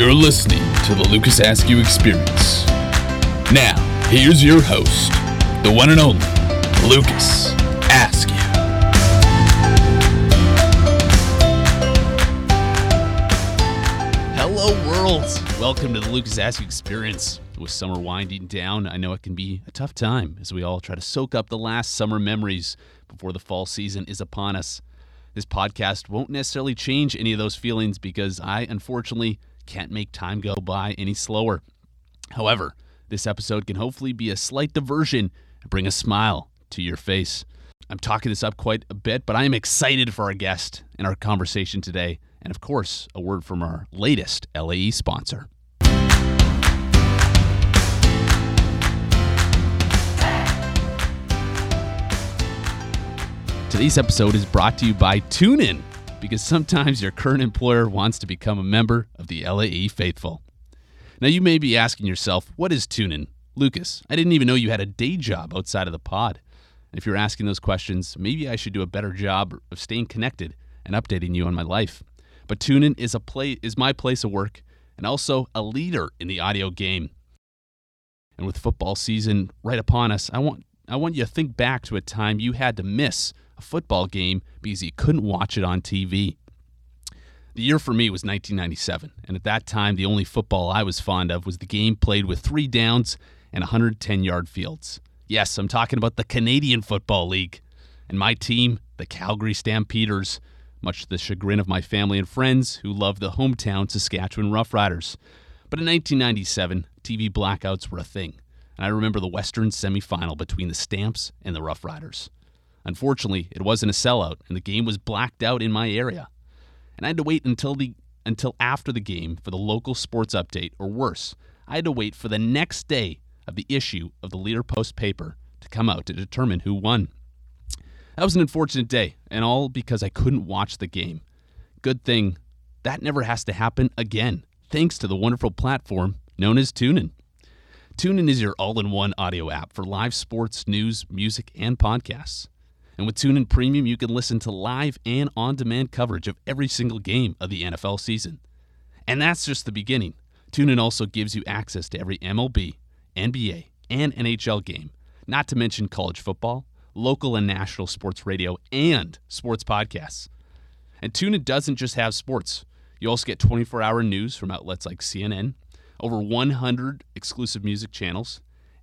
You're listening to the Lucas Askew Experience. Now, here's your host, the one and only Lucas Askew. Hello, world. Welcome to the Lucas Askew Experience. With summer winding down, I know it can be a tough time as we all try to soak up the last summer memories before the fall season is upon us. This podcast won't necessarily change any of those feelings because I, unfortunately, can't make time go by any slower. However, this episode can hopefully be a slight diversion and bring a smile to your face. I'm talking this up quite a bit, but I am excited for our guest and our conversation today. And of course, a word from our latest LAE sponsor. Today's episode is brought to you by TuneIn because sometimes your current employer wants to become a member of the LAE faithful. Now, you may be asking yourself, what is TuneIn? Lucas, I didn't even know you had a day job outside of the pod. And if you're asking those questions, maybe I should do a better job of staying connected and updating you on my life. But TuneIn is a play is my place of work and also a leader in the audio game. And with football season right upon us, I want I want you to think back to a time you had to miss football game because you couldn't watch it on TV. The year for me was 1997, and at that time, the only football I was fond of was the game played with three downs and 110 yard fields. Yes, I'm talking about the Canadian Football League. And my team, the Calgary Stampeders, much to the chagrin of my family and friends who love the hometown Saskatchewan Roughriders. But in 1997, TV blackouts were a thing, and I remember the Western semifinal between the Stamps and the Roughriders. Unfortunately, it wasn't a sellout, and the game was blacked out in my area. And I had to wait until the until after the game for the local sports update, or worse, I had to wait for the next day of the issue of the Leader Post paper to come out to determine who won. That was an unfortunate day, and all because I couldn't watch the game. Good thing that never has to happen again, thanks to the wonderful platform known as TuneIn. TuneIn is your all in one audio app for live sports, news, music, and podcasts. And with TuneIn Premium, you can listen to live and on demand coverage of every single game of the NFL season. And that's just the beginning. TuneIn also gives you access to every MLB, NBA, and NHL game, not to mention college football, local and national sports radio, and sports podcasts. And TuneIn doesn't just have sports. You also get 24 hour news from outlets like CNN, over 100 exclusive music channels,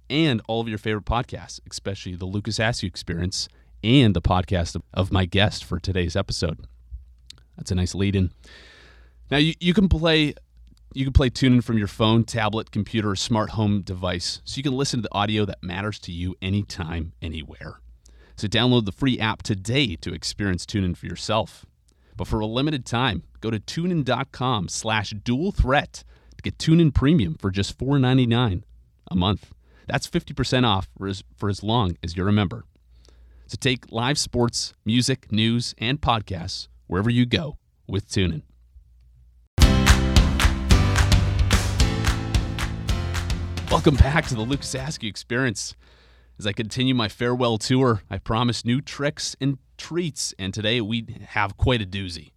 and all of your favorite podcasts, especially the Lucas Askew Experience and the podcast of, my guest for today's episode. That's a nice lead in. Now you, you can play you can play TuneIn from your phone, tablet, computer, smart home device, so you can listen to the audio that matters to you anytime, anywhere. So download the free app today to experience TuneIn for yourself. But for a limited time, go to tunein.com slash dual threat to get TuneIn Premium for just $4.99 a month. That's 50% off for as, for as long as you're a member. So take live sports, music, news, and podcasts wherever you go with TuneIn. Welcome back to the Lucas Askew Experience. As I continue my farewell tour, I promise new tricks and treats, and today we have quite a doozy.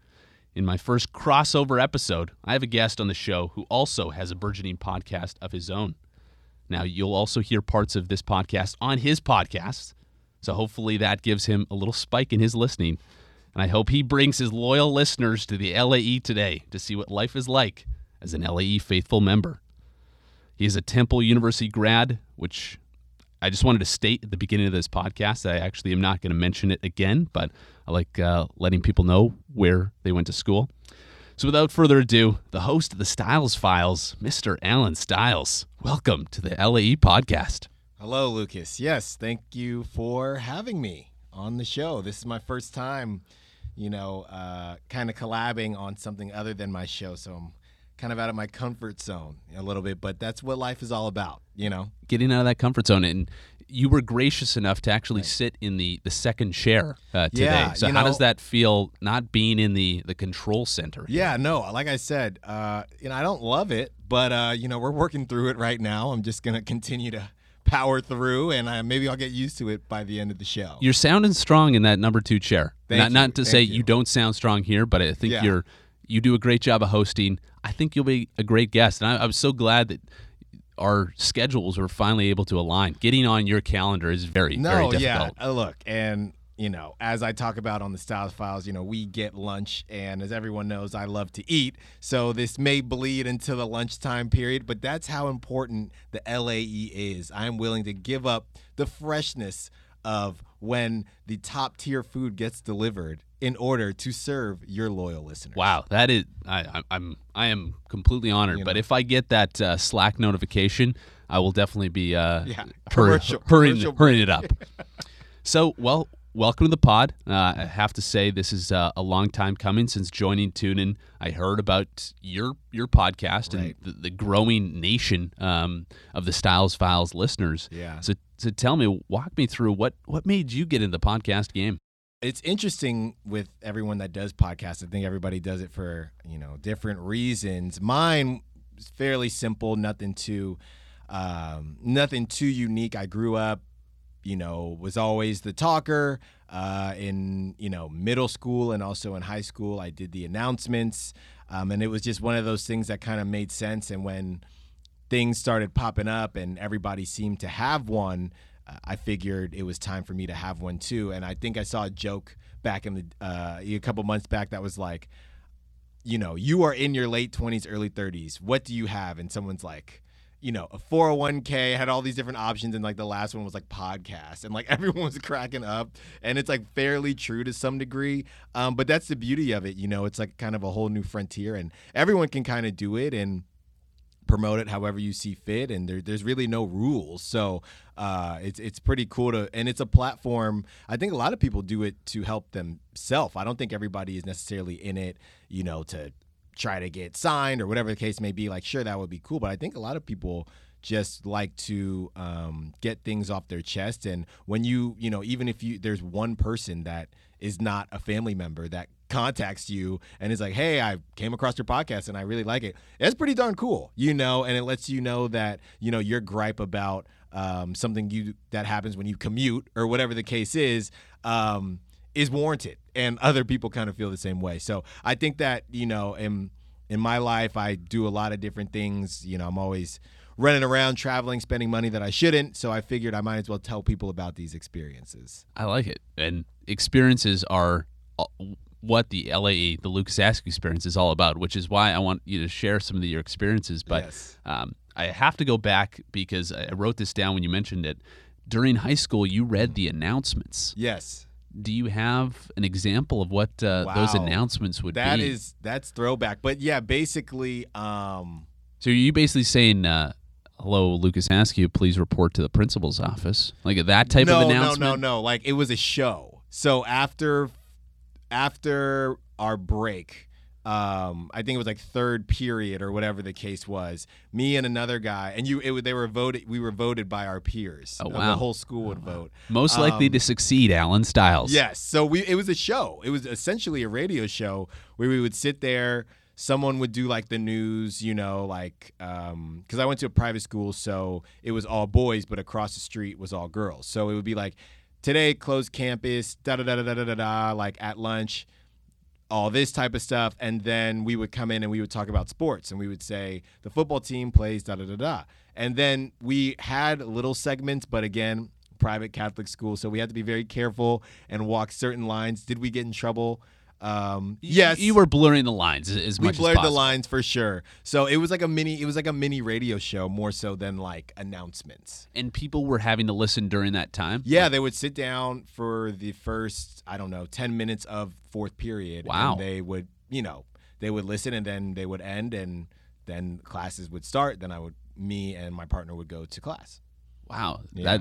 In my first crossover episode, I have a guest on the show who also has a burgeoning podcast of his own. Now, you'll also hear parts of this podcast on his podcast, so hopefully that gives him a little spike in his listening. And I hope he brings his loyal listeners to the LAE today to see what life is like as an LAE faithful member. He is a Temple University grad, which I just wanted to state at the beginning of this podcast. I actually am not going to mention it again, but I like uh, letting people know where they went to school. So without further ado, the host of the Stiles Files, Mr. Allen Stiles. Welcome to the LAE podcast. Hello, Lucas. Yes, thank you for having me on the show. This is my first time, you know, uh, kind of collabing on something other than my show. So I'm kind of out of my comfort zone a little bit, but that's what life is all about, you know? Getting out of that comfort zone. And you were gracious enough to actually sit in the, the second chair uh, today. Yeah, so how know- does that feel not being in the, the control center? Yeah, no, like I said, uh, you know, I don't love it, but, uh, you know, we're working through it right now. I'm just going to continue to power through, and uh, maybe I'll get used to it by the end of the show. You're sounding strong in that number two chair. Thank not you, not to thank say you. you don't sound strong here, but I think Yeah. you're you do a great job of hosting. I think you'll be a great guest, and I, I'm so glad that our schedules were finally able to align. Getting on your calendar is very, no, very yeah. difficult. Uh, look, and you know, as I talk about on the Stiles Files, you know, we get lunch, and as everyone knows, I love to eat. So this may bleed into the lunchtime period, but that's how important the LAE is. I'm willing to give up the freshness of when the top tier food gets delivered in order to serve your loyal listeners. Wow, that is I, I- I'm I am completely honored. You But if I get that uh, Slack notification, I will definitely be uh, Yeah, hurrying, hurrying it up. so, well, welcome to the pod. Uh, I have to say this is uh, a long time coming since joining TuneIn. I heard about your your podcast Right. and the, the growing nation um, of the Stiles Files listeners. Yeah. So, so tell me, walk me through what what made you get in the podcast game. it's interesting with everyone that does podcasts. I think everybody does it for you know different reasons. Mine is fairly simple, nothing too, um, nothing too unique. I grew up, you know, was always the talker. Uh, in you know middle school and also in high school, I did the announcements, um, and it was just one of those things that kind of made sense. And when things started popping up and everybody seemed to have one, uh, I figured it was time for me to have one too. And I think I saw a joke back in the uh, a couple months back that was like, you know, you are in your late 20s, early 30s. What do you have? And someone's like, you know, a 401k had all these different options, and like the last one was like podcast, and like everyone was cracking up, and it's like fairly true to some degree. Um, but that's the beauty of it, you know, it's like kind of a whole new frontier, and everyone can kind of do it, and promote it however you see fit and there, there's really no rules so uh, it's it's pretty cool to and it's a platform i think a lot of people do it to help themselves i don't think everybody is necessarily in it you know to try to get signed or whatever the case may be like sure that would be cool but i think a lot of people just like to um, get things off their chest and when you you know even if you there's one person that is not a family member that contacts you and is like hey i came across your podcast and i really like it it's pretty darn cool you know and it lets you know that you know your gripe about um, something you that happens when you commute or whatever the case is um, is warranted and other people kind of feel the same way so i think that you know in in my life i do a lot of different things you know i'm always running around traveling spending money that i shouldn't so i figured i might as well tell people about these experiences I like it. And experiences are uh, what the LAE, the Lucas Ask experience, is all about, which is why I want you to share some of the, your experiences. But Yes. um, I have to go back because I wrote this down when you mentioned it. During high school, you read the announcements. yes Do you have an example of what uh, those announcements would That be? is that's throwback. But yeah, basically, um, so are you basically saying, uh, "Hello, Lucas Askew, please report to the principal's office," like that type no, of announcement? no, no, no. Like it was a show. So after after our break, um, I think it was like third period or whatever the case was. Me and another guy, and you, it, they were voted. We were voted by our peers. Oh uh, wow! The whole school would oh, wow. vote. Most um, likely to succeed, Allen Stiles. Yes. So we, it was a show. It was essentially a radio show where we would sit there. Someone would do like the news, you know, like because um, I went to a private school, so it was all boys, but across the street was all girls. So it would be like today closed campus, da da da da da da da, like at lunch all this type of stuff, and then we would come in and we would talk about sports, and we would say the football team plays da da da da, and then we had little segments, but again, private Catholic school, so we had to be very careful and walk certain lines. Did we get in trouble? Um, yes, you were blurring the lines as, as we blurred as the lines for sure. So it was like a mini. It was like a mini radio show more so than like announcements. and people were having to listen during that time. Yeah, they would sit down for the first, I don't know, 10 minutes of fourth period. Wow. And they would, you know, they would listen and then they would end and then classes would start. Then I would, me and my partner would go to class. Wow. Yeah. That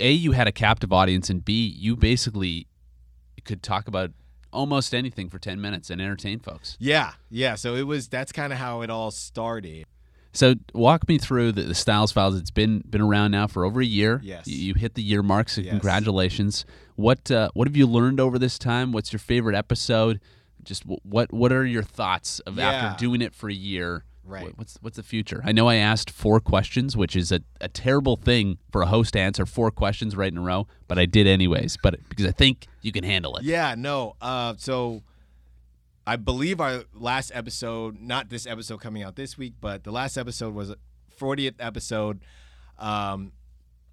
a you had a captive audience, and b you basically could talk about almost anything for ten minutes and entertain folks. Yeah. Yeah. So it was, that's kind of how it all started. So walk me through the, the Stiles Files. It's been been around now for over a year. Yes. You, you hit the year mark, so Yes. congratulations. What uh, what have you learned over this time? What's your favorite episode? Just wh- what what are your thoughts of Yeah. after doing it for a year? Right. What's what's the future? I know I asked four questions, which is a, a terrible thing for a host to answer four questions right in a row, but I did anyways. But because I think you can handle it. Yeah, no. Uh, so I believe our last episode, not this episode coming out this week, but the last episode was 40th episode. Um,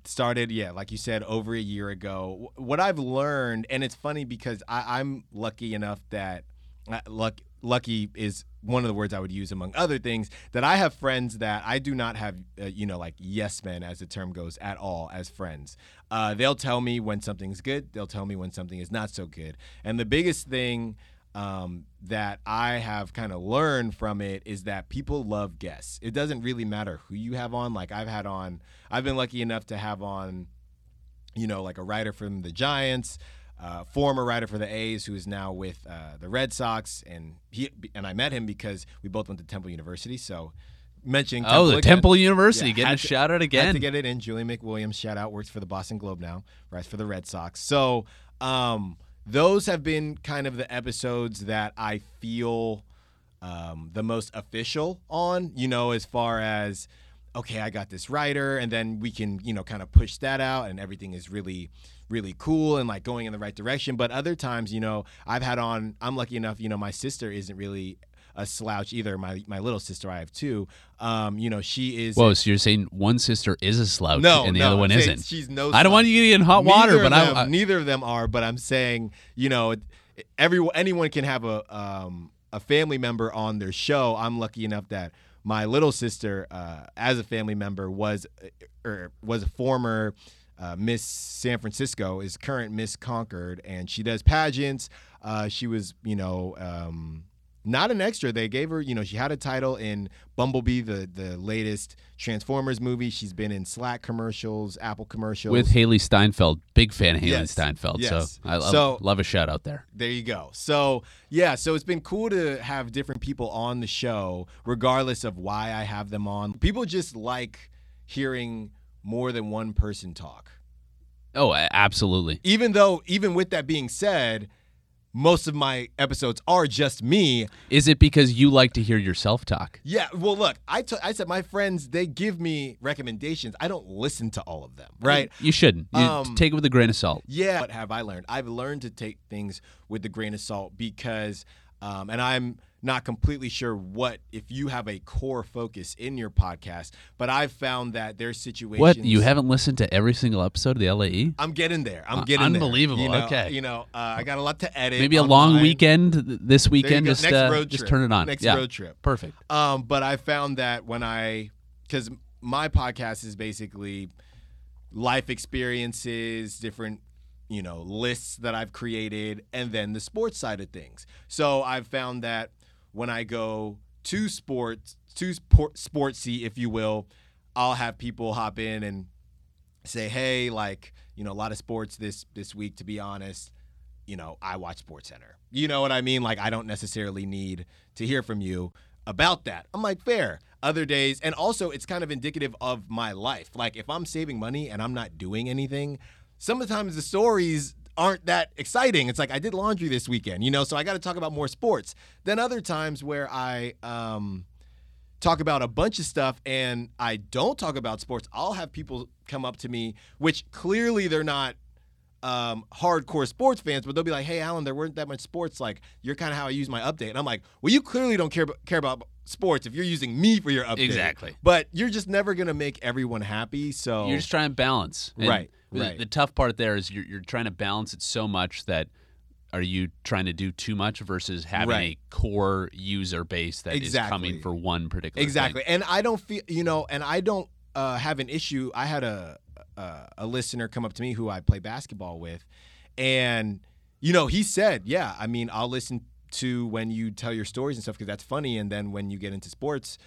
started, yeah, like you said, over a year ago. What I've learned, and it's funny because I, I'm lucky enough that uh, luck, lucky is one of the words I would use among other things that I have friends that I do not have, uh, you know, like yes men as the term goes at all as friends. Uh, they'll tell me when something's good. They'll tell me when something is not so good. And the biggest thing um, that I have kind of learned from it is that people love guests. It doesn't really matter who you have on. Like I've had on, I've been lucky enough to have on, you know, like a writer from the Giants, uh, former writer for the A's who is now with uh, the Red Sox, and he and I met him because we both went to Temple University. So mentioning oh, the again. Temple University Yeah, getting a to- shout out Had again. to get it in. Julian McWilliams, shout out, works for the Boston Globe now, writes for the Red Sox. So um, those have been kind of the episodes that I feel um, the most official on, you know, as far as, okay, I got this writer, and then we can, you know, kind of push that out, and everything is really, really cool and like going in the right direction. But other times, you know, I've had on, I'm lucky enough, you know, my sister isn't really a slouch either. My my little sister, I have two. Um, you know, she is. Whoa, so you're saying one sister is a slouch no, and the no, other one isn't? She's no. I don't want you to get in hot water, Neither but them, I, I neither of them are. But I'm saying, you know, everyone, anyone can have a um, a family member on their show. I'm lucky enough that my little sister, uh, as a family member, was or was a former. Uh, Miss San Francisco is current Miss Concord, and she does pageants. Uh, she was, you know, um, not an extra. They gave her, you know, she had a title in Bumblebee, the the latest Transformers movie. She's been in Slack commercials, Apple commercials. with Hailee Steinfeld, big fan of Hailee Yes, Steinfeld. yes. So I love, So- love a shout out there. There you go. So, yeah, so it's been cool to have different people on the show, regardless of why I have them on. People just like hearing more than one person talk. Oh, absolutely. Even though, even with that being said, most of my episodes are just me. Is it because you like to hear yourself talk? Yeah, well, look, I t- I said my friends, they give me recommendations. I don't listen to all of them, right? You shouldn't. You Um, take it with a grain of salt. Yeah. What have I learned? I've learned to take things with a grain of salt because, um, and I'm not completely sure what if you have a core focus in your podcast, but I've found that there's situations. What? You haven't listened to every single episode of the? LAE? I'm getting there. I'm Uh, getting there. unbelievable. You know, Okay. You know, uh, I got a lot to edit. Maybe a long weekend th- this weekend. Just uh, just turn it on. Next yeah. road trip. Perfect. Um, but I found that when I, because my podcast is basically life experiences, different, you know, lists that I've created, and then the sports side of things. So I've found that when I go to sports, to sport, sportsy, if you will, I'll have people hop in and say, hey, like, you know, a lot of sports this this week, to be honest you know, I watch Sports Center. You know what I mean? Like, I don't necessarily need to hear from you about that. I'm like, fair. Other days, and also it's kind of indicative of my life. Like, if I'm saving money and I'm not doing anything, sometimes the stories aren't that exciting. It's like I did laundry this weekend, you know, so I got to talk about more sports. Then other times where I, um, talk about a bunch of stuff and I don't talk about sports, I'll have people come up to me, which clearly they're not um, hardcore sports fans, but they'll be like, "Hey, Allen, there weren't that much sports. Like, you're kind of how I use my update." And I'm like, "Well, you clearly don't care care about sports if you're using me for your update. Exactly. But you're just never gonna make everyone happy. So You're just trying to balance. And Right, the- right. The tough part there is you're, you're trying to balance it so much that are you trying to do too much versus having Right. a core user base that is Exactly. coming for one particular exactly. thing? And I don't feel, you know, and I don't uh, have an issue. I had a, a a listener come up to me who I play basketball with, and you know, he said, "Yeah, I mean, I'll listen to when you tell your stories and stuff because that's funny, and then when you get into sports."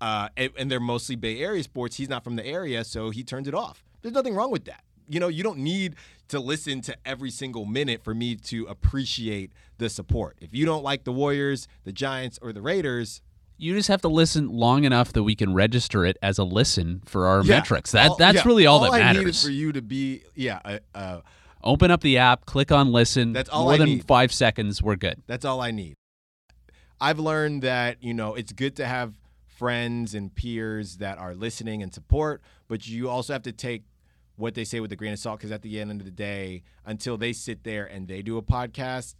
Uh, and, and they're mostly Bay Area sports. He's not from the area, so he turned it off. There's nothing wrong with that. You know, you don't need to listen to every single minute for me to appreciate the support. If you don't like the Warriors, the Giants, or the Raiders, You just have to listen long enough that we can register it as a listen for our Yeah. metrics. That All- that's yeah, really all, that I needed matters. for you to be, yeah, uh, Open up the app, click on listen. That's all More I than need. five seconds, we're good. that's all I need. I've learned that you know it's good to have friends and peers that are listening and support, but you also have to take what they say with a grain of salt because at the end of the day, until they sit there and they do a podcast,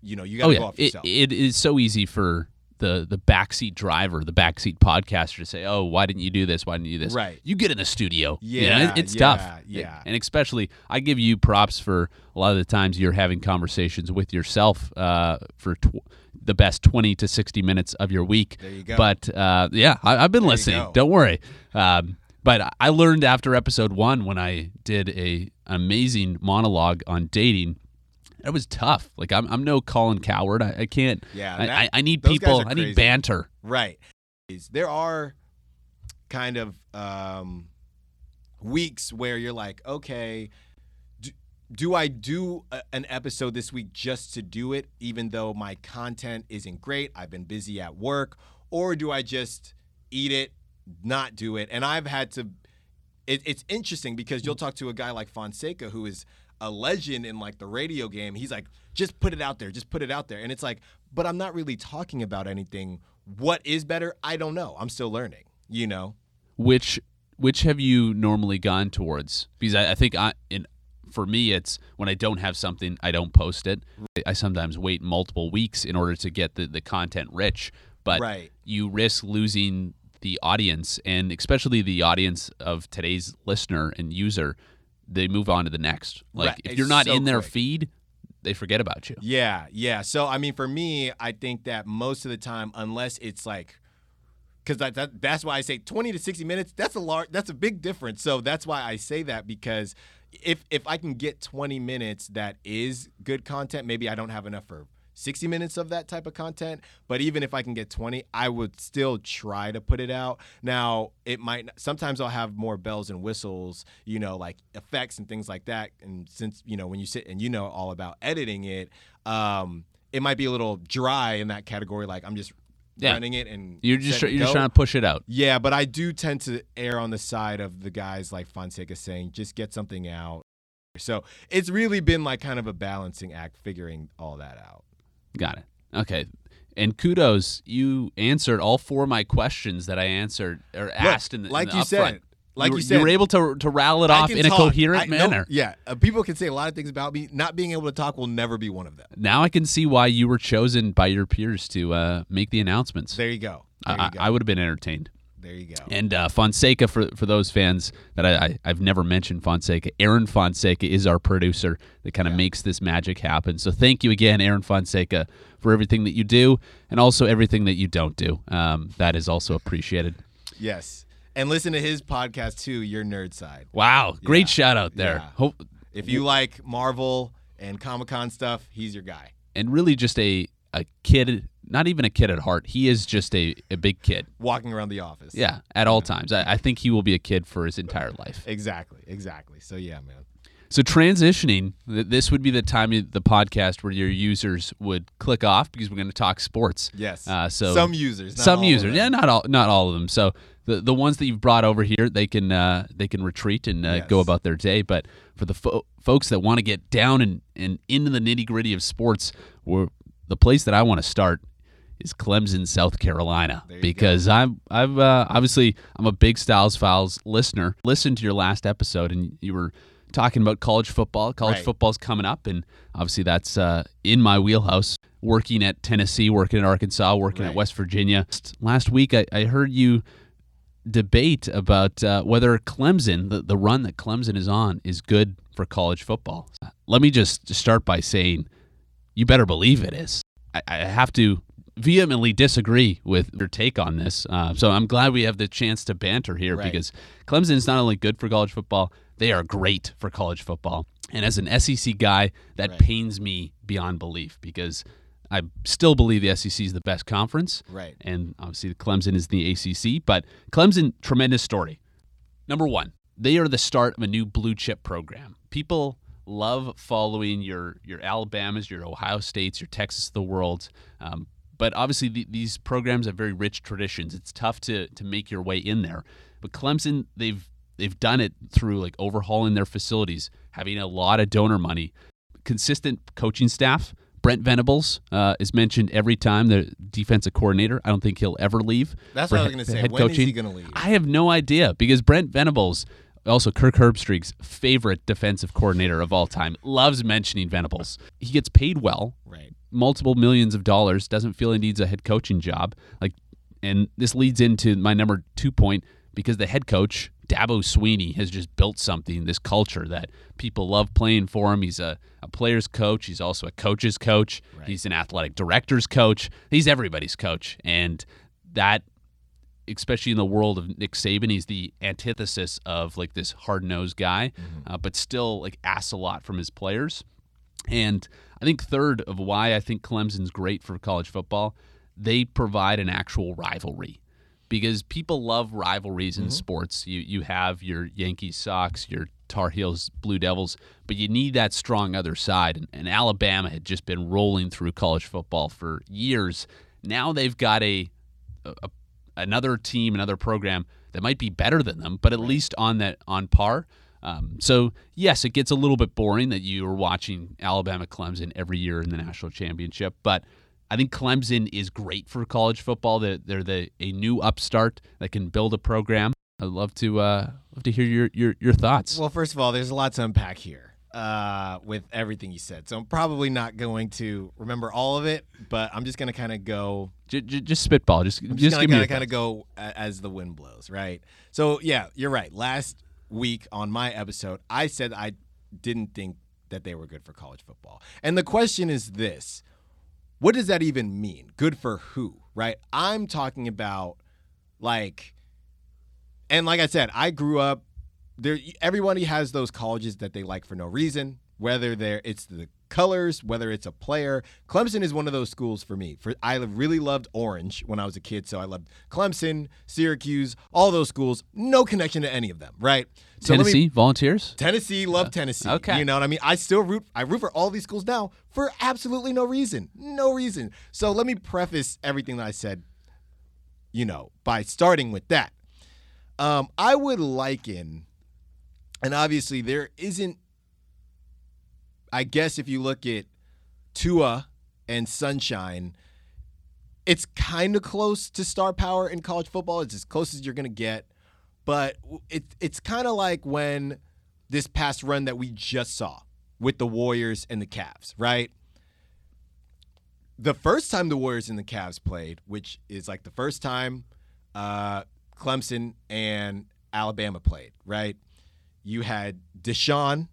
you know you got to Oh go yeah, off it, yourself. it is so easy for the the backseat driver, the backseat podcaster to say, "Oh, why didn't you do this? Why didn't you do this?" Right. You get in the studio. you know, Yeah, it- it's yeah, tough. yeah. and especially I give you props for a lot of the times you're having conversations with yourself uh, for tw- the best twenty to sixty minutes of your week. There you go. But uh, yeah, I, I've been There listening. Don't worry. Um, but I learned after episode one when I did a amazing monologue on dating. It was tough. Like I'm, I'm no Colin Cowherd. I, I can't. Yeah, I, that- I, I need people. I need banter. Right. There are kind of um, weeks where you're like, okay, do, do I do a, an episode this week just to do it, even though my content isn't great? I've been busy at work, or do I just eat it, not do it? And I've had to. It, it's interesting because you'll talk to a guy like Fonseca who is a legend in like the radio game. He's like, just put it out there, just put it out there. And it's like, but I'm not really talking about anything. What is better? I don't know. I'm still learning, you know? Which which have you normally gone towards? Because I, I think I in for me it's when I don't have something I don't post it. I sometimes wait multiple weeks in order to get the, the content rich. But Right. you risk losing the audience and especially the audience of today's listener and user, they move on to the next. Like Right. if you're not so in their quick. feed, they forget about you. Yeah, yeah. So I mean, for me, I think that most of the time, unless it's like, because that, that that's why I say 20 to 60 minutes. That's a large. That's a big difference. So that's why I say that because if if I can get 20 minutes that is good content, maybe I don't have enough for 60 minutes of that type of content. But even if I can get 20, I would still try to put it out. Now, it might sometimes I'll have more bells and whistles, you know, like effects and things like that. And since, you know, when you sit and you know all about editing it, um, it might be a little dry in that category. Like I'm just Yeah. running it and You're just you're just trying to push it out. Yeah, but I do tend to err on the side of the guys like Fonseca saying, just get something out. So it's really been like kind of a balancing act figuring all that out. Got it. Okay. And kudos, you answered all four of my questions that I answered or asked in the like in the you upfront. said, like you, were, you said, were able to to rattle it I off in a coherent I- no, manner. yeah, uh, people can say a lot of things about me. Not being able to talk will never be one of them. Now I can see why you were chosen by your peers to uh, make the announcements. There you go. There I, you go. I would have been entertained. There you go. And uh, Fonseca, for for those fans that I, I I've never mentioned Fonseca, Aaron Fonseca is our producer that kind of Yeah. makes this magic happen. So thank you again, Aaron Fonseca, for everything that you do and also everything that you don't do. Um, that is also appreciated. yes, and listen to his podcast too. Your nerd side. Wow, great Yeah. shout out there. Yeah. Hope If you like Marvel and Comic Con stuff, he's your guy. and really just a a kid, not even a kid at heart. He is just a, a big kid. Walking around the office. Yeah, at all times. I, I think he will be a kid for his entire life. Exactly. Exactly. So yeah, man. So transitioning, th- this would be the time of the podcast where your users would click off because we're going to talk sports. Yes. Uh, so some users. not some all of users, them. yeah, not all, not all of them. So the the ones that you've brought over here, they can uh, they can retreat and uh, go about their day. But for the fo- folks that want to get down and, and into the nitty gritty of sports, we the place that I want to start is Clemson, South Carolina, because I'm I've uh, obviously I'm a big Stiles Files listener. Listen to your last episode, and you were talking about college football. College Right. football's coming up, and obviously that's uh, in my wheelhouse. Working at Tennessee, working at Arkansas, working at West Virginia. Last week, I, I heard you debate about uh, whether Clemson, the, the run that Clemson is on, is good for college football. Let me just start by saying, you better believe it is. I, I have to vehemently disagree with your take on this. Uh, so I'm glad we have the chance to banter here Right. because Clemson is not only good for college football, they are great for college football. And as an SEC guy, that Right. pains me beyond belief because I still believe the SEC is the best conference Right. and obviously Clemson is the ACC. But Clemson, tremendous story. Number one, they are the start of a new blue chip program. People love following your your Alabamas, your Ohio States, your Texas of the world. Um, but obviously, the, these programs have very rich traditions. It's tough to to make your way in there. But Clemson, they've they've done it through like overhauling their facilities, having a lot of donor money, consistent coaching staff. Brent Venables uh, is mentioned every time the defensive coordinator. I don't think he'll ever leave. That's what I was gonna say. head When is coaching. he gonna leave? I have no idea because Brent Venables, also Kirk Herbstreit's favorite defensive coordinator of all time, loves mentioning Venables. He gets paid well, Right. multiple millions of dollars, doesn't feel he needs a head coaching job. Like, and this leads into my number two point because the head coach Dabo Swinney has just built something, this culture that people love playing for him. He's a, a player's coach. He's also a coach's coach. Right. He's an athletic director's coach. He's everybody's coach. And that, especially in the world of Nick Saban, he's the antithesis of like this hard nosed guy, uh, but still like asks a lot from his players. And I think third of why I think Clemson's great for college football, they provide an actual rivalry because people love rivalries in sports. You you have your Yankees, Sox, your Tar Heels, Blue Devils, but you need that strong other side. And, and Alabama had just been rolling through college football for years. Now they've got a, a another team, another program that might be better than them, but at least on that on par. Um, so yes, it gets a little bit boring that you are watching Alabama Clemson every year in the national championship, but I think Clemson is great for college football. That they're the a new upstart that can build a program. I'd love to uh, love to hear your your, your thoughts. Well, first of all, there's a lot to unpack here uh, with everything you said. So I'm probably not going to remember all of it, but I'm just going to kind of go J- j- just spitball. Just I'm just, just, gonna kind of go as the wind blows, right? So yeah, you're right. Last week on my episode, I said I didn't think that they were good for college football, and the question is this: What does that even mean? Good for who, right? I'm talking about like, and like I said, I grew up there. Everybody has those colleges that they like for no reason, whether they're it's the colors, whether it's a player. Clemson is one of those schools for me. For I really loved Orange when I was a kid, so I loved Clemson, Syracuse, all those schools. No connection to any of them, right? So let me- Tennessee Volunteers. Tennessee, love Tennessee. okay. You know what I mean? I still root I root for all these schools now for absolutely no reason. No reason. So let me preface everything that I said, you know, by starting with that. Um, I would liken, and obviously there isn't I guess if you look at Tua and Sunshine, it's kind of close to star power in college football. It's as close as you're going to get. But it, it's kind of like when this past run that we just saw with the Warriors and the Cavs, right? The first time the Warriors and the Cavs played, which is like the first time uh, Clemson and Alabama played, right? You had Deshaun,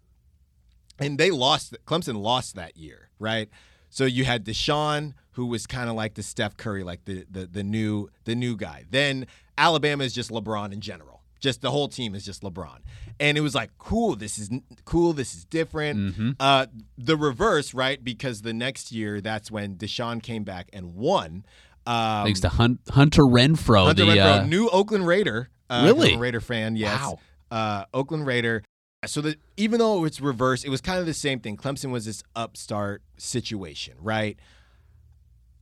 and they lost. Clemson lost that year, right? So you had Deshaun, who was kind of like the Steph Curry, like the the the new the new guy. Then Alabama is just LeBron in general. Just the whole team is just LeBron, and it was like cool. This is cool. This is different. Uh, the reverse, right? Because the next year, that's when Deshaun came back and won. Um, Thanks to Hun- Hunter Renfrow. Hunter the, Renfrow, uh, new Oakland Raider. Uh, Really? Raider fan, yes. Wow. Uh, Oakland Raider. So that even though it was reversed, it was kind of the same thing. Clemson was this upstart situation, right?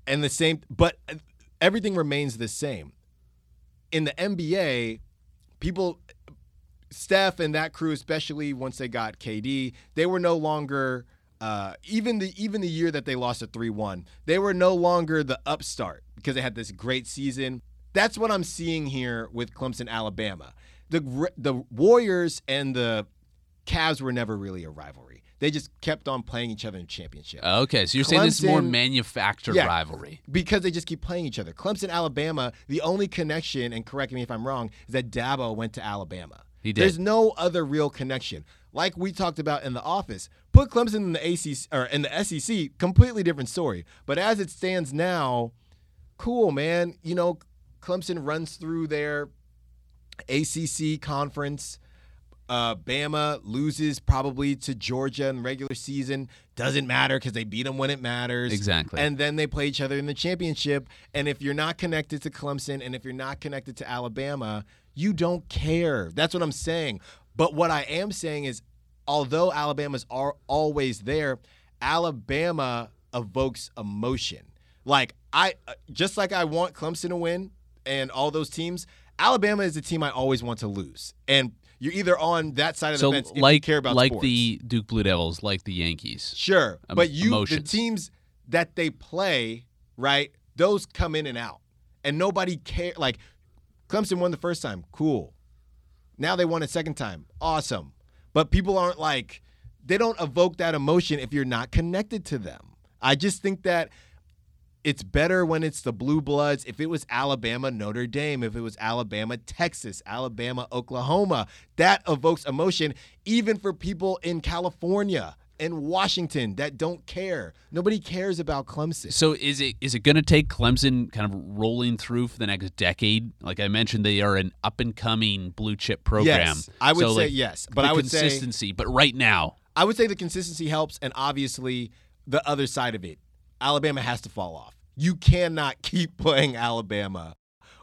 And the same, but everything remains the same. In the NBA, people, Steph and that crew, especially once they got KD, they were no longer. Uh, even the even the year that they lost a three one, they were no longer the upstart because they had this great season. That's what I'm seeing here with Clemson, Alabama. The the Warriors and the Cavs were never really a rivalry. They just kept on playing each other in championship oh, okay, so you're saying this is more manufactured Yeah. rivalry. because they just keep playing each other. Clemson, Alabama. The only connection, and correct me if I'm wrong, is that Dabo went to Alabama. He did. There's no other real connection. Like we talked about in the office, put Clemson in the ACC or in the SEC, completely different story. But as it stands now, cool, man. You know, Clemson runs through their ACC conference. Uh, Bama loses probably to Georgia in the regular season. Doesn't matter because they beat them when it matters. Exactly. And then they play each other in the championship. And if you're not connected to Clemson and if you're not connected to Alabama, you don't care. That's what I'm saying. But what I am saying is, although Alabama's are always there, Alabama evokes emotion. Like I, uh, just like I want Clemson to win and all those teams, Alabama is the team I always want to lose. And you're either on that side of So the fence if you like care about like sports. the Duke Blue Devils, like the Yankees. Sure, em- but you emotions. the teams that they play, right? Those come in and out, and nobody care. Like Clemson won the first time, cool. Now they won a second time, awesome. But people aren't like they don't evoke that emotion if you're not connected to them. I just think that it's better when it's the blue bloods. If it was Alabama, Notre Dame, if it was Alabama, Texas, Alabama, Oklahoma, that evokes emotion even for people in California and Washington that don't care. Nobody cares about Clemson. So is it is it going to take Clemson kind of rolling through for the next decade? Like I mentioned, they are an up and coming blue chip program. Yes, I would So, say like, yes, but I would say consistency. but right now, I would say the consistency helps, and obviously the other side of it, Alabama has to fall off. You cannot keep playing Alabama,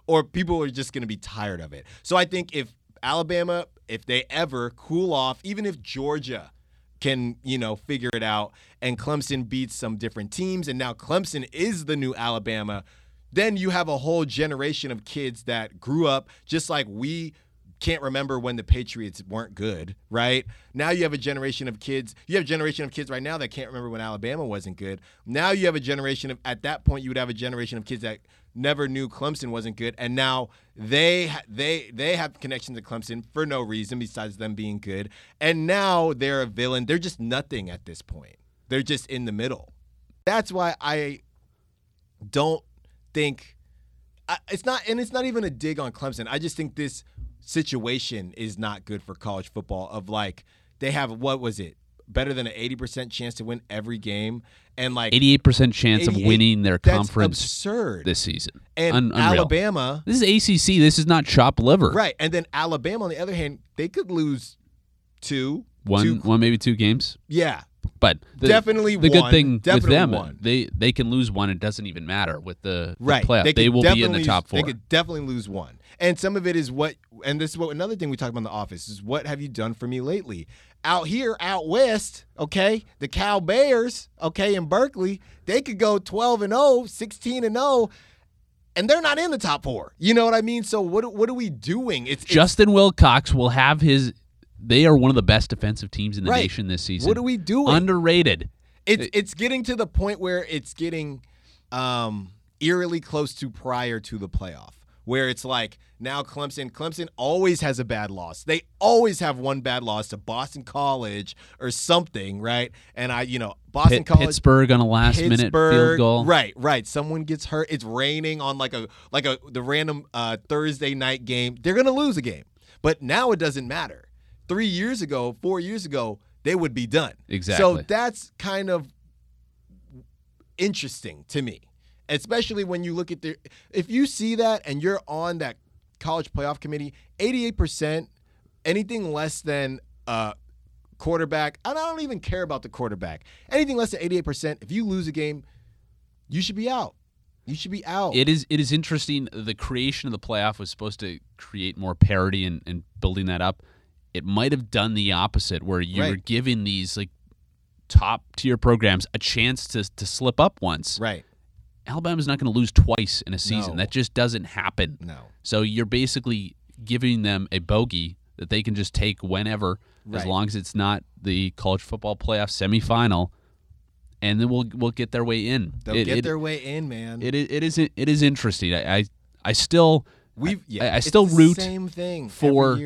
or people are just going to be tired of it. So I think if Alabama, if they ever cool off, even if Georgia can, you know, figure it out, and Clemson beats some different teams, and now Clemson is the new Alabama, then you have a whole generation of kids that grew up just like we can't remember when the Patriots weren't good, right? Now you have a generation of kids. You have a generation of kids right now that can't remember when Alabama wasn't good. Now you have a generation of at that point you would have a generation of kids that never knew Clemson wasn't good and now they they they have connections to Clemson for no reason besides them being good. And now they're a villain. They're just nothing at this point. They're just in the middle. That's why I don't think it's not and it's not even a dig on Clemson. I just think this situation is not good for college football of like they have what was it better than an 80% chance to win every game and like eighty eight percent chance of winning their that's conference absurd this season. and Un- Alabama This is ACC. This is not chop liver. right and then Alabama on the other hand they could lose two One, two, one, maybe two games. yeah But the, Definitely the good thing with them, they they can lose one. It doesn't even matter with the, the right playoff. They, could will be in the top four. they could definitely lose one and some of it is what and this is what another thing we talked about in the office is what have you done for me lately out here out west okay the Cal Bears okay in berkeley they could go 12 and 0 16 and 0 and they're not in the top four you know what i mean so what what are we doing it's, it's Justin Wilcox will have his. They are one of the best defensive teams in the Right. nation this season. what are we doing Underrated. It's it's getting to the point where it's getting um, eerily close to prior to the playoff, where it's like now Clemson. Clemson always has a bad loss. They always have one bad loss to Boston College or something, right? And I, you know, Boston Pitt- College. Pittsburgh on a last minute field goal. Right, right. Someone gets hurt. It's raining on like a like a the random uh, Thursday night game. They're gonna lose a game, but now it doesn't matter. Three years ago, four years ago, they would be done. Exactly. So that's kind of interesting to me, especially when you look at the. If you see that and you're on that college playoff committee, 88%, anything less than uh, quarterback, and I don't even care about the quarterback. Anything less than 88%, if you lose a game, you should be out. You should be out. It is it is interesting. The creation of the playoff was supposed to create more parity and, and building that up. It might have done the opposite, where you were Right. giving these like top tier programs a chance to to slip up once. right. Alabama's not going to lose twice in a season. No. That just doesn't happen. No. So you're basically giving them a bogey that they can just take whenever, as long as it's not the college football playoff semifinal, and then we'll we'll get their way in. They'll It- get it- their way in, man. it is it is it is interesting. I I, I still We've yeah, I- I still root same thing for.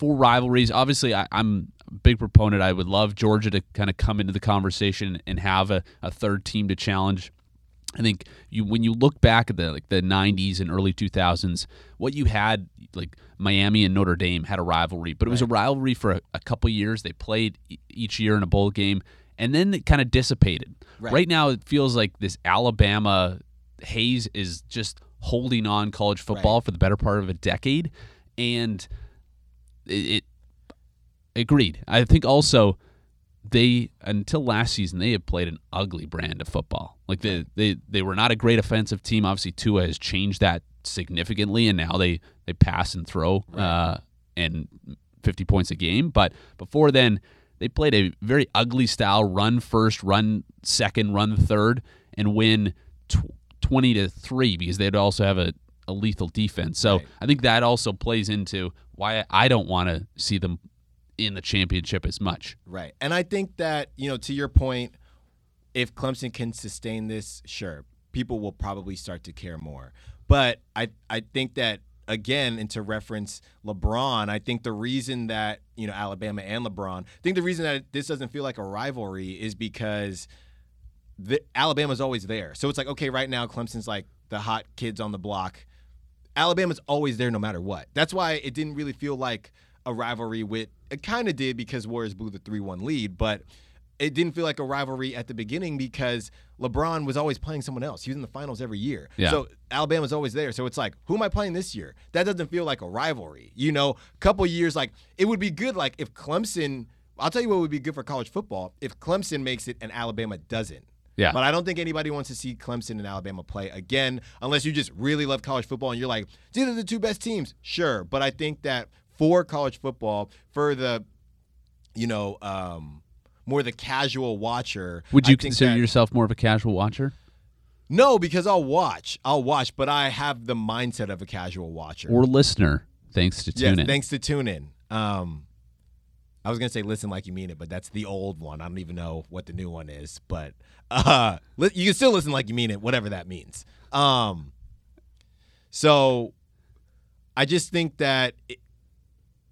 For rivalries. Obviously, I, I'm a big proponent. I would love Georgia to kind of come into the conversation and have a, a third team to challenge. I think you when you look back at the like the 90s and early 2000s, what you had like Miami and Notre Dame had a rivalry, but it was a rivalry for a, a couple years. They played e- each year in a bowl game, and then it kind of dissipated. Right. right now, it feels like this Alabama haze is just holding on college football for the better part of a decade, and it, it agreed. I think also they until last season they had played an ugly brand of football. Like they they they were not a great offensive team. Obviously, Tua has changed that significantly, and now they they pass and throw uh, and fifty points a game. But before then, they played a very ugly style: run first, run second, run third, and win tw- twenty to three because they'd also have a, a lethal defense. So Right. I think that also plays into why I don't want to see them in the championship as much. Right. And I think that, you know, to your point, if Clemson can sustain this, sure, people will probably start to care more. But I I think that again, and to reference LeBron, I think the reason that, you know, Alabama and LeBron, I think the reason that this doesn't feel like a rivalry is because the, Alabama's always there. So it's like, okay, right now Clemson's like the hot kids on the block. Alabama's always there no matter what. That's why it didn't really feel like a rivalry with it kind of did because Warriors blew the 3-1 lead, but it didn't feel like a rivalry at the beginning because LeBron was always playing someone else. He was in the finals every year. Yeah. So Alabama's always there. So it's like, who am I playing this year? That doesn't feel like a rivalry. You know, couple years like it would be good like if Clemson I'll tell you what would be good for college football if Clemson makes it and Alabama doesn't. Yeah. But I don't think anybody wants to see Clemson and Alabama play again unless you just really love college football and you're like, these are the two best teams. Sure. But I think that for college football, for the, you know, um, more the casual watcher. Would you consider that- yourself more of a casual watcher No, because I'll watch. I'll watch, but I have the mindset of a casual watcher. or listener? Thanks to yes, in. thanks to tune in. Um, I was gonna say listen like you mean it, but that's the old one. I don't even know what the new one is, but uh, li- you can still listen like you mean it, whatever that means. Um, so I just think that it,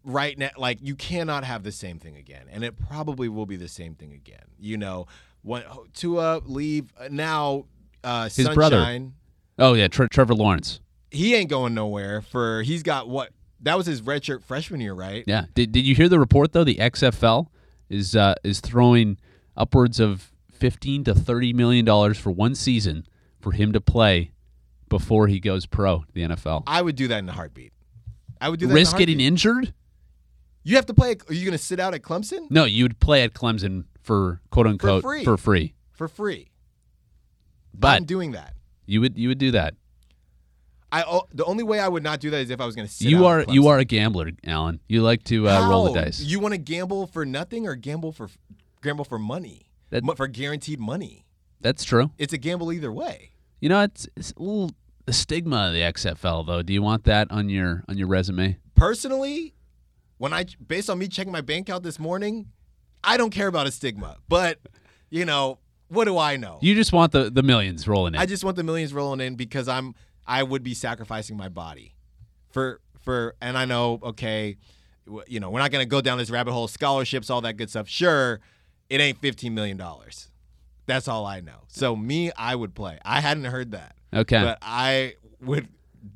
right now, like you cannot have the same thing again, and it probably will be the same thing again. You know, when Tua leave uh, now, uh, His Sunshine, brother. oh yeah, Tre- Trevor Lawrence. he ain't going nowhere. For he's got what that was his redshirt freshman year, right? Yeah. Did, did you hear the report though? The XFL is uh, is throwing upwards of fifteen to thirty million dollars for one season for him to play before he goes pro. The NFL. I would do that in a heartbeat. I would do that. in Risk getting injured? You have to play. Are you going to sit out at Clemson No, you would play at Clemson for quote unquote free. For free. for free? But I'm doing that. you would you would do that. I oh, the only way I would not do that is if I was going to sit. You are you are a gambler, Allen. You like to uh, roll the dice. You want to gamble for nothing or gamble for gamble for money? That- for guaranteed money. That's true. It's a gamble either way. You know, it's it's a little the stigma of the XFL though. Do you want that on your on your resume? Personally, when I based on me checking my bank account this morning, I don't care about a stigma. But you know, what do I know? You just want the the millions rolling in. I just want the millions rolling in because I'm I would be sacrificing my body for for and I know okay, you know we're not gonna go down this rabbit hole. Scholarships, all that good stuff. Sure, it ain't fifteen million dollars. That's all I know. So me, I would play. I hadn't heard that, okay. but I would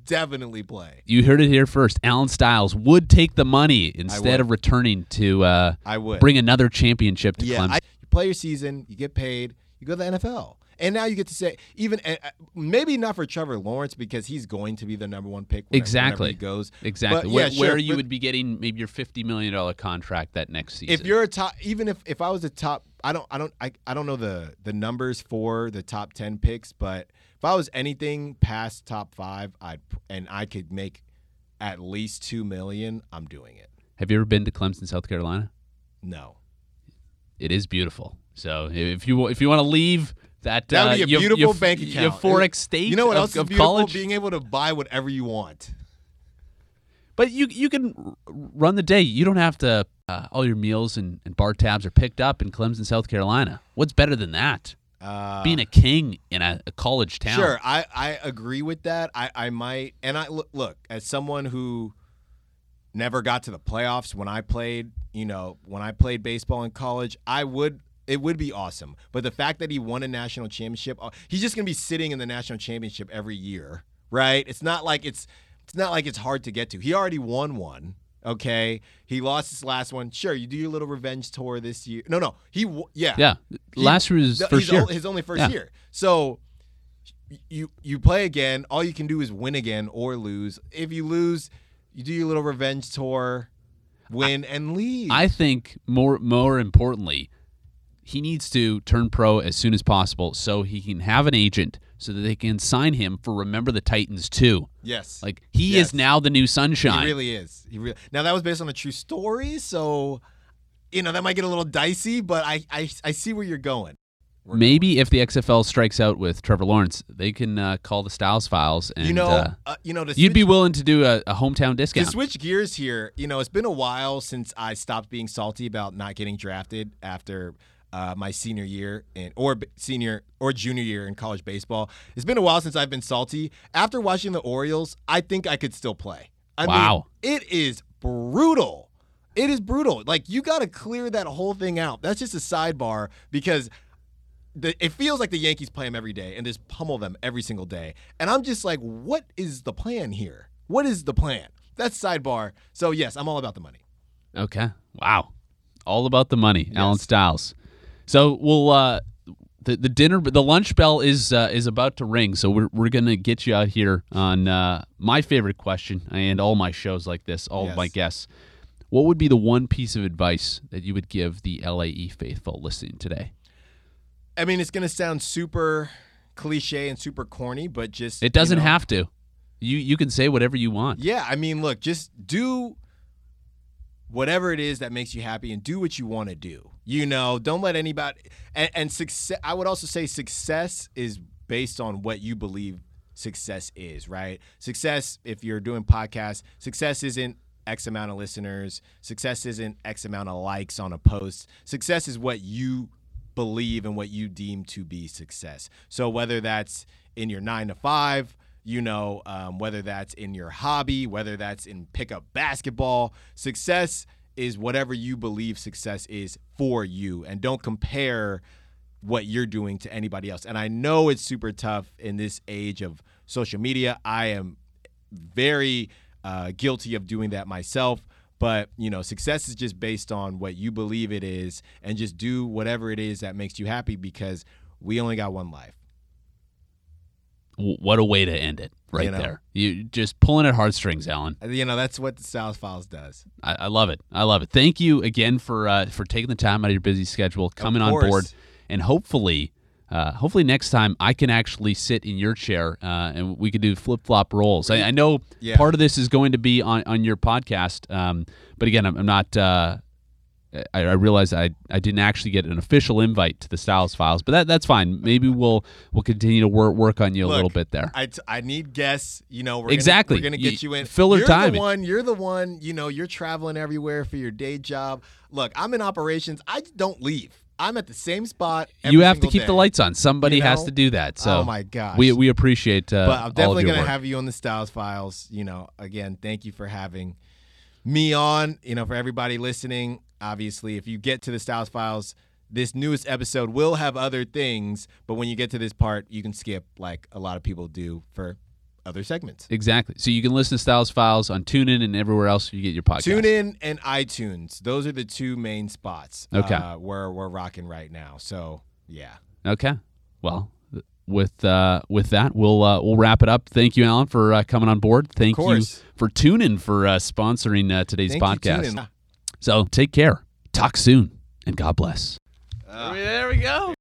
definitely play. you heard it here first. Allen Stiles would take the money instead of returning to uh, I would bring another championship to Yeah, Clemson. I, you play your season, you get paid, you go to the NFL. And now you get to say, even uh, uh, maybe not for Trevor Lawrence because he's going to be the number one pick. Whenever, Exactly. whenever he goes. exactly. But, where yeah, sure, where you would be getting maybe your fifty million dollar contract that next season. if you're a top even if if i was a top i don't i don't i, I don't know the the numbers for the top 10 picks but if i was anything past top five i'd and i could make at least two million i'm doing it have you ever been to Clemson, South Carolina? no It is beautiful. So if you if you want to leave that that would uh, be a beautiful bank account Your euphoric state. you know what of, else is beautiful college, being able to buy whatever you want But you you can run the day. You don't have to. Uh, all your meals and, and bar tabs are picked up in Clemson, South Carolina. What's better than that? uh, Being a king in a, a college town. Sure, I, I agree with that. I, I might, and I look, look as someone who never got to the playoffs when I played. You know, when I played baseball in college, I would. It would be awesome, but the fact that he won a national championship, uh, he's just gonna be sitting in the national championship every year, right? It's not like it's, it's not like it's hard to get to. He already won one. Okay, he lost his last one. Sure, you do your little revenge tour this year. No, no, he, yeah, Yeah. he- Last year was first year. his only first Yeah. year. So you you play again. All you can do is win again or lose. If you lose, you do your little revenge tour, win and leave. I think more more importantly, he needs to turn pro as soon as possible so he can have an agent so that they can sign him for Remember the Titans too. yes, Like he Yes. is now the new sunshine. he really is. He really now that was based on a true story, so you know that might get a little dicey. But I I, I see where you're going. We're Maybe if the XFL strikes out with Trevor Lawrence, they can uh, call the Stiles Files and you know, uh, uh, you know, to you'd be willing to do a, a hometown To discount. switch gears here, you know, it's been a while since I stopped being salty about not getting drafted after uh, my senior year in, or b- senior or junior year in college baseball. It's been a while since I've been salty. After watching the Orioles, I think I could still play. I Wow. mean, it is brutal. It is brutal. Like you got to clear that whole thing out. That's just a sidebar because the, it feels like the Yankees play them every day and just pummel them every single day. And I'm just like, what is the plan here? What is the plan? That's sidebar. So yes, I'm all about the money. Okay. Wow. All about the money, Allen Stiles. So we'll uh the, the dinner the lunch bell is uh, is about to ring, so we're we're gonna get you out here on uh, my favorite question and all my shows like this, all of my guests. What would be the one piece of advice that you would give the LAE faithful listening today? I mean, it's gonna sound super cliche and super corny, but just It doesn't you know, have to. You you can say whatever you want. Yeah, I mean, look, just do whatever it is that makes you happy and do what you want to do. You know, don't let anybody and, and success I would also say success is based on what you believe success is, right? Success if you're doing podcasts, success isn't X amount of listeners, success isn't X amount of likes on a post. Success is what you believe and what you deem to be success. So whether that's in your nine to five, you know, um, whether that's in your hobby, whether that's in pickup basketball, success is whatever you believe success is for you, and don't compare what you're doing to anybody else. And I know it's super tough in this age of social media. I am very uh, guilty of doing that myself. But you know, success is just based on what you believe it is, and just do whatever it is that makes you happy because we only got one life. What a way to end it, right You know. there. You just pulling at heartstrings, Allen. Uh, You know, that's what the Stiles Files does. I, I love it. I love it. Thank you again for uh, for taking the time out of your busy schedule, coming on board, and hopefully, uh, hopefully next time I can actually sit in your chair uh, and we could do flip flop roles. I, I know Yeah. part of this is going to be on on your podcast, um, but again, I'm, I'm not. Uh, I, I realize I, I didn't actually get an official invite to the Stiles Files, but that that's fine. Maybe we'll we'll continue to work work on you a little bit there. I, t- I need guests. You know, we're Exactly. Gonna, we're gonna get You- you in. filler you're time. the one. You're the one. You know, you're traveling everywhere for your day job. Look, I'm in operations. I don't leave. I'm at the same spot. you have to keep the lights on. Somebody You has to do that. So oh my gosh. we we appreciate. Uh, but I'm definitely gonna work. have you on the Stiles Files. You know, again, thank you for having me on. You know, for everybody listening, obviously, if you get to the Stiles Files, this newest episode will have other things. But when you get to this part, you can skip like a lot of people do for other segments. Exactly. So you can listen to Stiles Files on TuneIn and everywhere else you get your podcast. Tune in and iTunes. Those are the two main spots. Okay. Uh, where we're rocking right now. So yeah. Okay. Well, with uh, with that, we'll uh, we'll wrap it up. Thank you, Allen, for uh, coming on board. Thank you for tuning for uh, sponsoring uh, today's Thank podcast. So take care. Talk soon, and God bless. Uh, there we go.